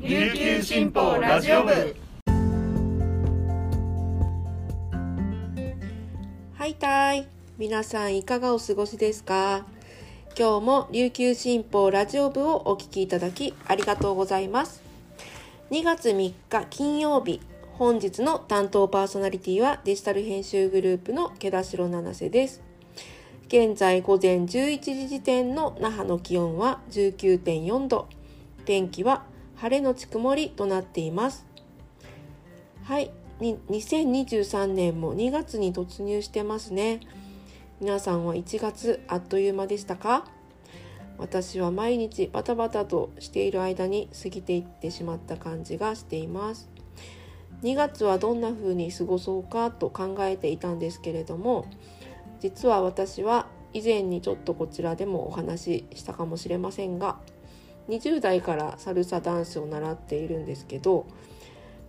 琉球新報ラジオ部。はいたい。皆さんいかがお過ごしですか？今日も琉球新報ラジオ部をお聞きいただきありがとうございます。2月3日金曜日本日の担当パーソナリティはデジタル編集グループの毛田代七瀬です。現在午前11時時点の那覇の気温は19.4度。天気は晴れのち曇りとなっています。はい。2023年も2月に突入してますね。皆さんは1月あっという間でしたか？私は毎日バタバタとしている間に過ぎていってしまった感じがしています。2月はどんな風に過ごそうかと考えていたんですけれども実は私は以前にちょっとこちらでもお話ししたかもしれませんが20代からサルサダンスを習っているんですけど、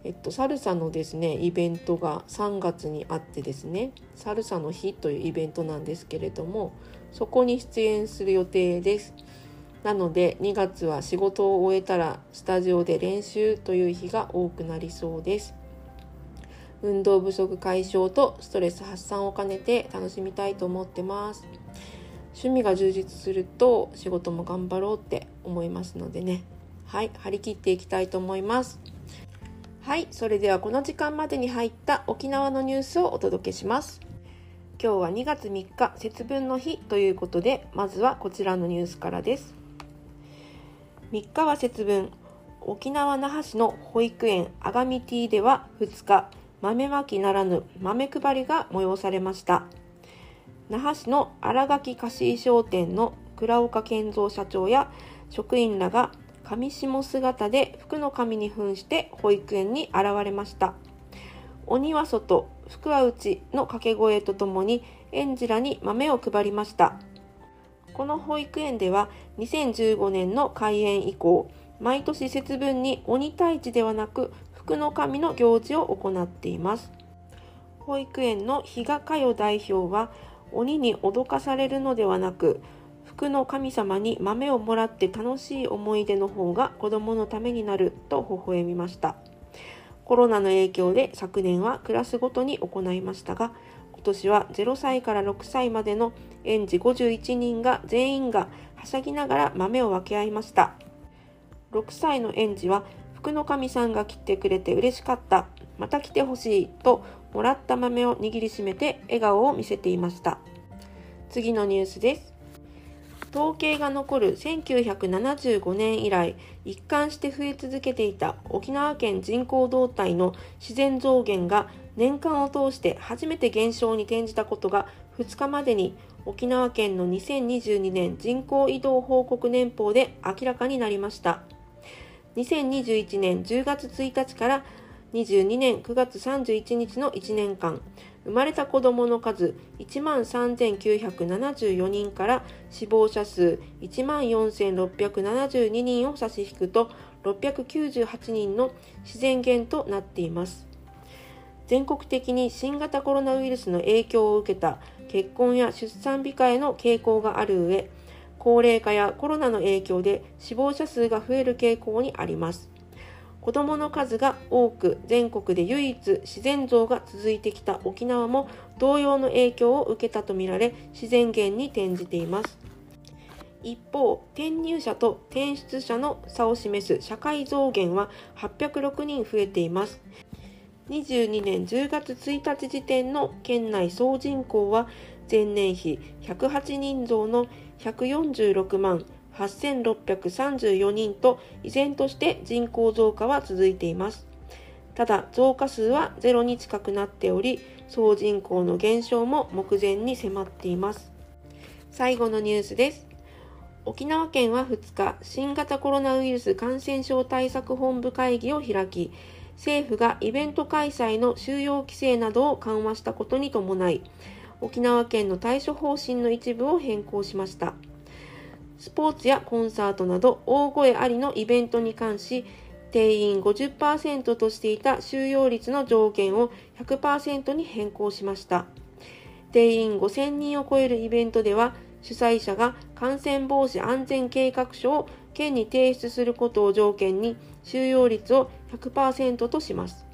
えっと、サルサのですねイベントが3月にあってですねサルサの日というイベントなんですけれどもそこに出演する予定です。なので2月は仕事を終えたらスタジオで練習という日が多くなりそうです。運動不足解消とストレス発散を兼ねて楽しみたいと思ってます。趣味が充実すると仕事も頑張ろうって思いますのでね。はい張り切っていきたいと思います。はいそれではこの時間までに入った沖縄のニュースをお届けします。今日は2月3日節分の日ということでまずはこちらのニュースからです。3日は節分。沖縄那覇市の保育園あがみティでは2日豆まきならぬ豆配りが催されました。那覇市の新垣菓子商店の倉岡健三社長や職員らが上下姿で福の神に扮して保育園に現れました。鬼は外福は内の掛け声とともに園児らに豆を配りました。この保育園では2015年の開園以降毎年節分に鬼退治ではなく福の神の行事を行っています。保育園の比嘉佳代代表は鬼に脅かされるのではなく福の神様に豆をもらって楽しい思い出の方が子供のためになると微笑みました。コロナの影響で昨年はクラスごとに行いましたが今年は0歳から6歳までの園児51人が全員がはしゃぎながら豆を分け合いました。6歳の園児は福の神さんが来てくれて嬉しかった。また来てほしいともらった豆を握りしめて笑顔を見せていました。次のニュースです。統計が残る1975年以来一貫して増え続けていた沖縄県人口動態の自然増減が年間を通して初めて減少に転じたことが2日までに沖縄県の2022年人口移動報告年報で明らかになりました。2021年10月1日から22年9月31日の1年間生まれた子どもの数1万3974人から死亡者数1万4672人を差し引くと698人の自然減となっています。全国的に新型コロナウイルスの影響を受けた結婚や出産控えの傾向がある上高齢化やコロナの影響で死亡者数が増える傾向にあります。子どもの数が多く全国で唯一自然増が続いてきた沖縄も同様の影響を受けたとみられ自然減に転じています。一方転入者と転出者の差を示す社会増減は806人増えています。22年10月1日時点の県内総人口は前年比108人増の146万8634人と依然として人口増加は続いています。ただ増加数はゼロに近くなっており総人口の減少も目前に迫っています。最後のニュースです。沖縄県は2日新型コロナウイルス感染症対策本部会議を開き政府がイベント開催の収容規制などを緩和したことに伴い沖縄県の対処方針の一部を変更しました。スポーツやコンサートなど大声ありのイベントに関し定員50%としていた収容率の上限を100%に変更しました定員5000人を超えるイベントでは主催者が感染防止安全計画書を県に提出することを条件に収容率を100%とします。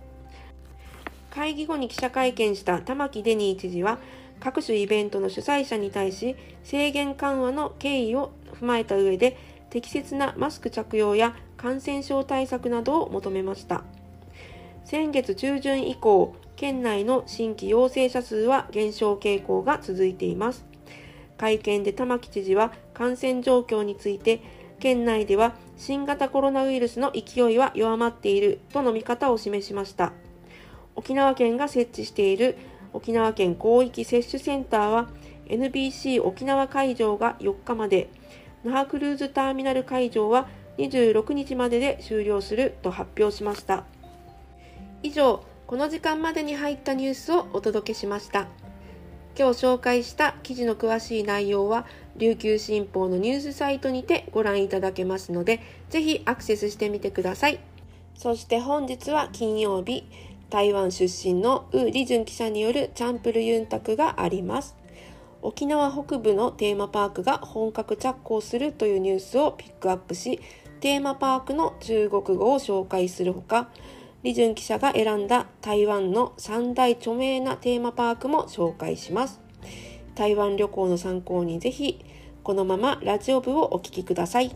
会議後に記者会見した玉城デニー知事は、各種イベントの主催者に対し制限緩和の経緯を踏まえた上で適切なマスク着用や感染症対策などを求めました。先月中旬以降県内の新規陽性者数は減少傾向が続いています。会見で玉城知事は感染状況について県内では新型コロナウイルスの勢いは弱まっているとの見方を示しました。沖縄県が設置している沖縄県広域接種センターは NBC 沖縄会場が4日まで那覇クルーズターミナル会場は26日までで終了すると発表しました。以上この時間までに入ったニュースをお届けしました。今日紹介した記事の詳しい内容は琉球新報のニュースサイトにてご覧いただけますのでぜひアクセスしてみてください。そして本日は金曜日。台湾出身のウ・リジュン記者によるチャンプルユンタクがあります。沖縄北部のテーマパークが本格着工するというニュースをピックアップしテーマパークの中国語を紹介するほか李順記者が選んだ台湾の三大著名なテーマパークも紹介します。台湾旅行の参考にぜひこのままラジオ部をお聴きください。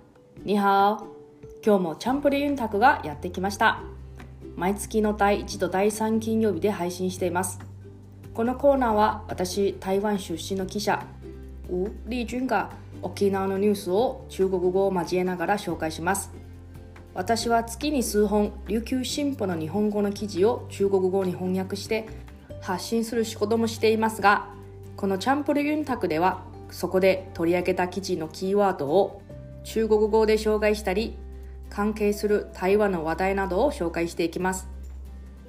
にはお。今日もチャンプリユンタクがやってきました。毎月の第1と第3金曜日で配信しています。このコーナーは私台湾出身の記者ウ・リージュンが沖縄のニュースを中国語を交えながら紹介します。私は月に数本琉球新報の日本語の記事を中国語に翻訳して発信する仕事もしていますがこのチャンプルユンタクではそこで取り上げた記事のキーワードを中国語で紹介したり関係する台湾の話題などを紹介していきます。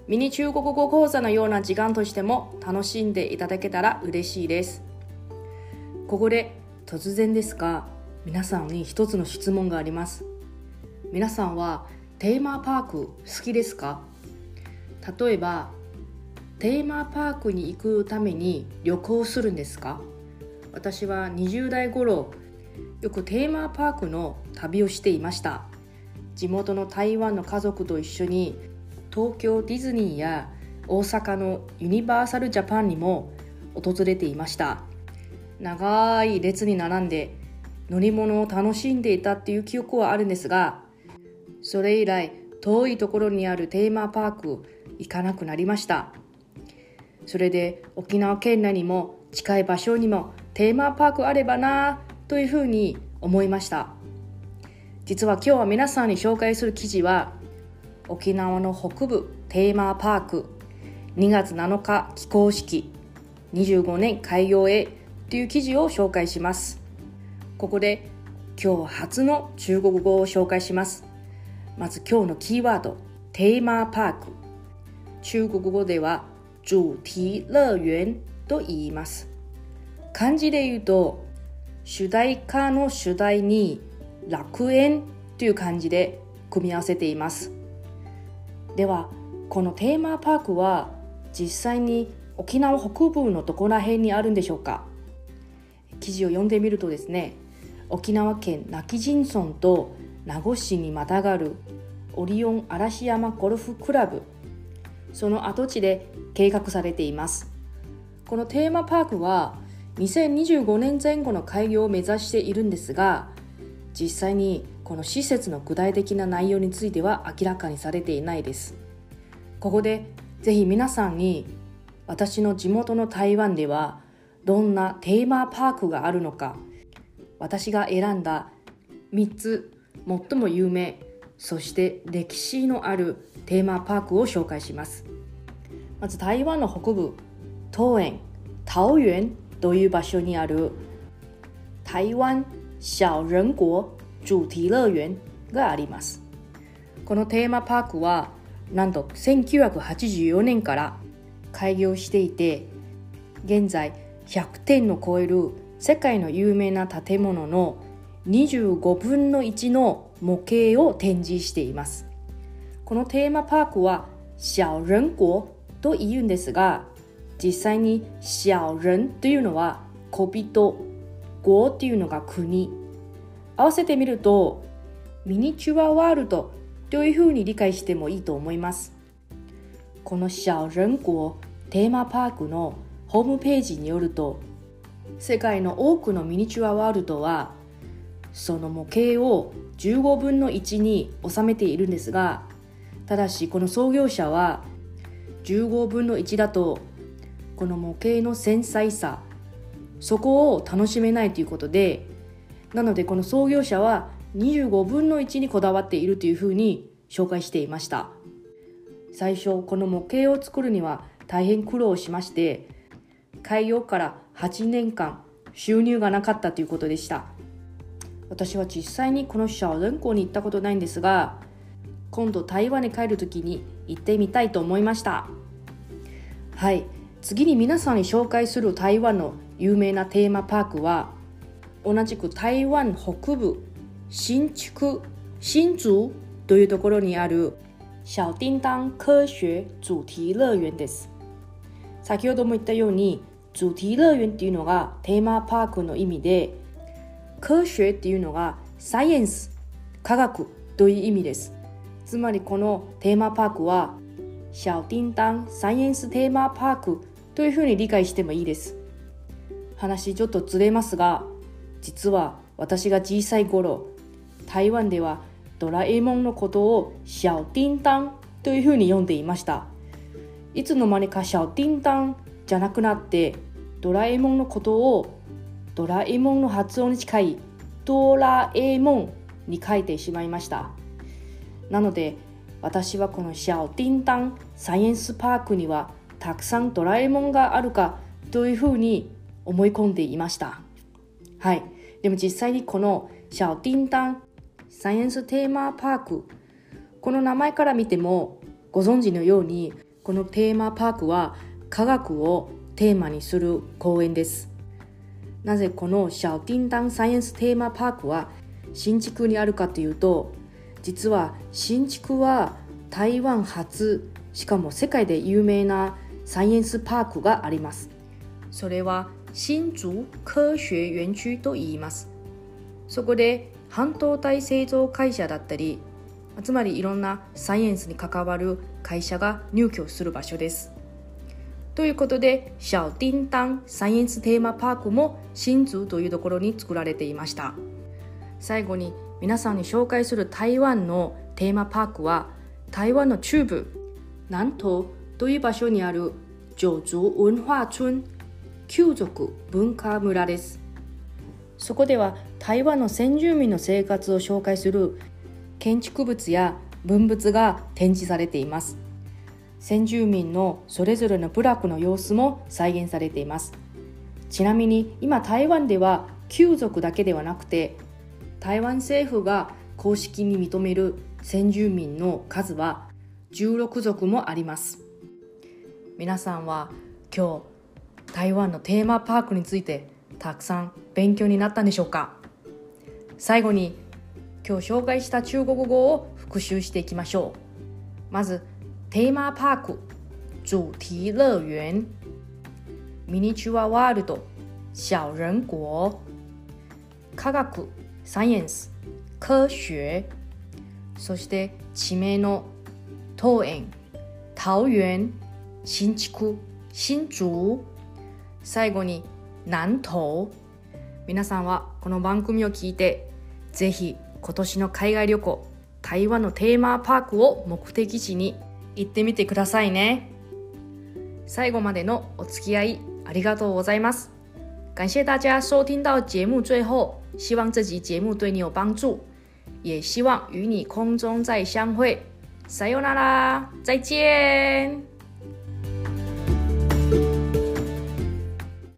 ミニ中国語講座のような時間としても楽しんでいただけたら嬉しいです。ここで突然ですが皆さんに一つの質問があります。皆さんはテーマパーク好きですか？例えばテーマパークに行くために旅行するんですか？私は20代頃よくテーマパークの旅をしていました。地元の台湾の家族と一緒に東京ディズニーや大阪のユニバーサルジャパンにも訪れていました。長い列に並んで乗り物を楽しんでいたっていう記憶はあるんですがそれ以来遠いところにあるテーマパーク行かなくなりました。それで沖縄県内にも近い場所にもテーマパークあればなというふうに思いました。実は今日は皆さんに紹介する記事は沖縄の北部テーマパーク2月7日起工式25年開業へという記事を紹介します。ここで今日初の中国語を紹介します。まず今日のキーワードテーマパーク。中国語では主題乐園と言います。漢字で言うと主題歌の主題に楽園という漢字で組み合わせています。ではこのテーマパークは実際に沖縄北部のどこら辺にあるんでしょうか？記事を読んでみるとですね沖縄県今帰仁村と名護市にまたがるオリオン嵐山ゴルフクラブその跡地で計画されています。このテーマパークは2025年前後の開業を目指しているんですが実際にこの施設の具体的な内容については明らかにされていないです。ここでぜひ皆さんに私の地元の台湾ではどんなテーマパークがあるのか私が選んだ3つ最も有名そして歴史のあるテーマパークを紹介します。まず台湾の北部桃園桃園。という場所にある台湾小人国主題乐園があります。このテーマパークはなんと1984年から開業していて現在100点の超える世界の有名な建物の25分の1の模型を展示しています。このテーマパークは小人国と言うんですが実際に小人というのは小人国っていうのが国。合わせてみるとミニチュアワールドというふうに理解してもいいと思います。この小人国テーマパークのホームページによると世界の多くのミニチュアワールドはその模型を15分の1に収めているんですがただしこの創業者は15分の1だとこの模型の繊細さそこを楽しめないということでなのでこの創業者は25分の1にこだわっているというふうに紹介していました。最初この模型を作るには大変苦労しまして開業から8年間収入がなかったということでした。私は実際にこの小人国に行ったことないんですが今度台湾に帰る時に行ってみたいと思いました。はい。次に皆さんに紹介する台湾の有名なテーマパークは同じく台湾北部新築新竹というところにある小叮当科学主題乐園です。先ほども言ったように主題乐園っていうのがテーマパークの意味で科学っていうのがサイエンス科学という意味です。つまりこのテーマパークは小叮当サイエンステーマパークというふうに理解してもいいです。話ちょっとずれますが実は私が小さい頃台湾ではドラえもんのことを小叮当というふうに読んでいました。いつの間にか小叮当じゃなくなってドラえもんのことをドラえもんの発音に近いドラえもんに書いてしまいました。なので私はこの小叮当サイエンスパークにはたくさんドラえもんがあるかというふうに思い込んでいました。はい。でも実際にこの小叮当サイエンステーマパーク。この名前から見てもご存知のようにこのテーマパークは科学をテーマにする公園です。なぜこの小叮当サイエンステーマパークは新築にあるかというと実は新築は台湾初しかも世界で有名なサイエンスパークがあります。それは新竹科学園区と言います。そこで半導体製造会社だったりつまりいろんなサイエンスに関わる会社が入居する場所です。ということで小叮当サイエンステーマパークも新竹というところに作られていました。最後に皆さんに紹介する台湾のテーマパークは台湾の中部南東という場所にある九族文化村旧族文化村です。そこでは台湾の先住民の生活を紹介する建築物や文物が展示されています。先住民のそれぞれの部落の様子も再現されています。ちなみに今台湾では旧族だけではなくて台湾政府が公式に認める先住民の数は16族もあります。皆さんは今日台湾のテーマパークについてたくさん勉強になったんでしょうか？最後に今日紹介した中国語を復習していきましょう。まずテーマパーク主題乐園。ミニチュアワールド小人国。科学サイエンス科学。そして地名の桃園桃園。新築新竹最後に南東皆さんはこの番組を聞いてぜひ今年の海外旅行台湾のテーマパークを目的地に行ってみてくださいね。最後までのお付き合いありがとうございます。感谢大家收听到节目最后希望这集节目对你有帮助。也希望与你空中再相会。さようなら再见。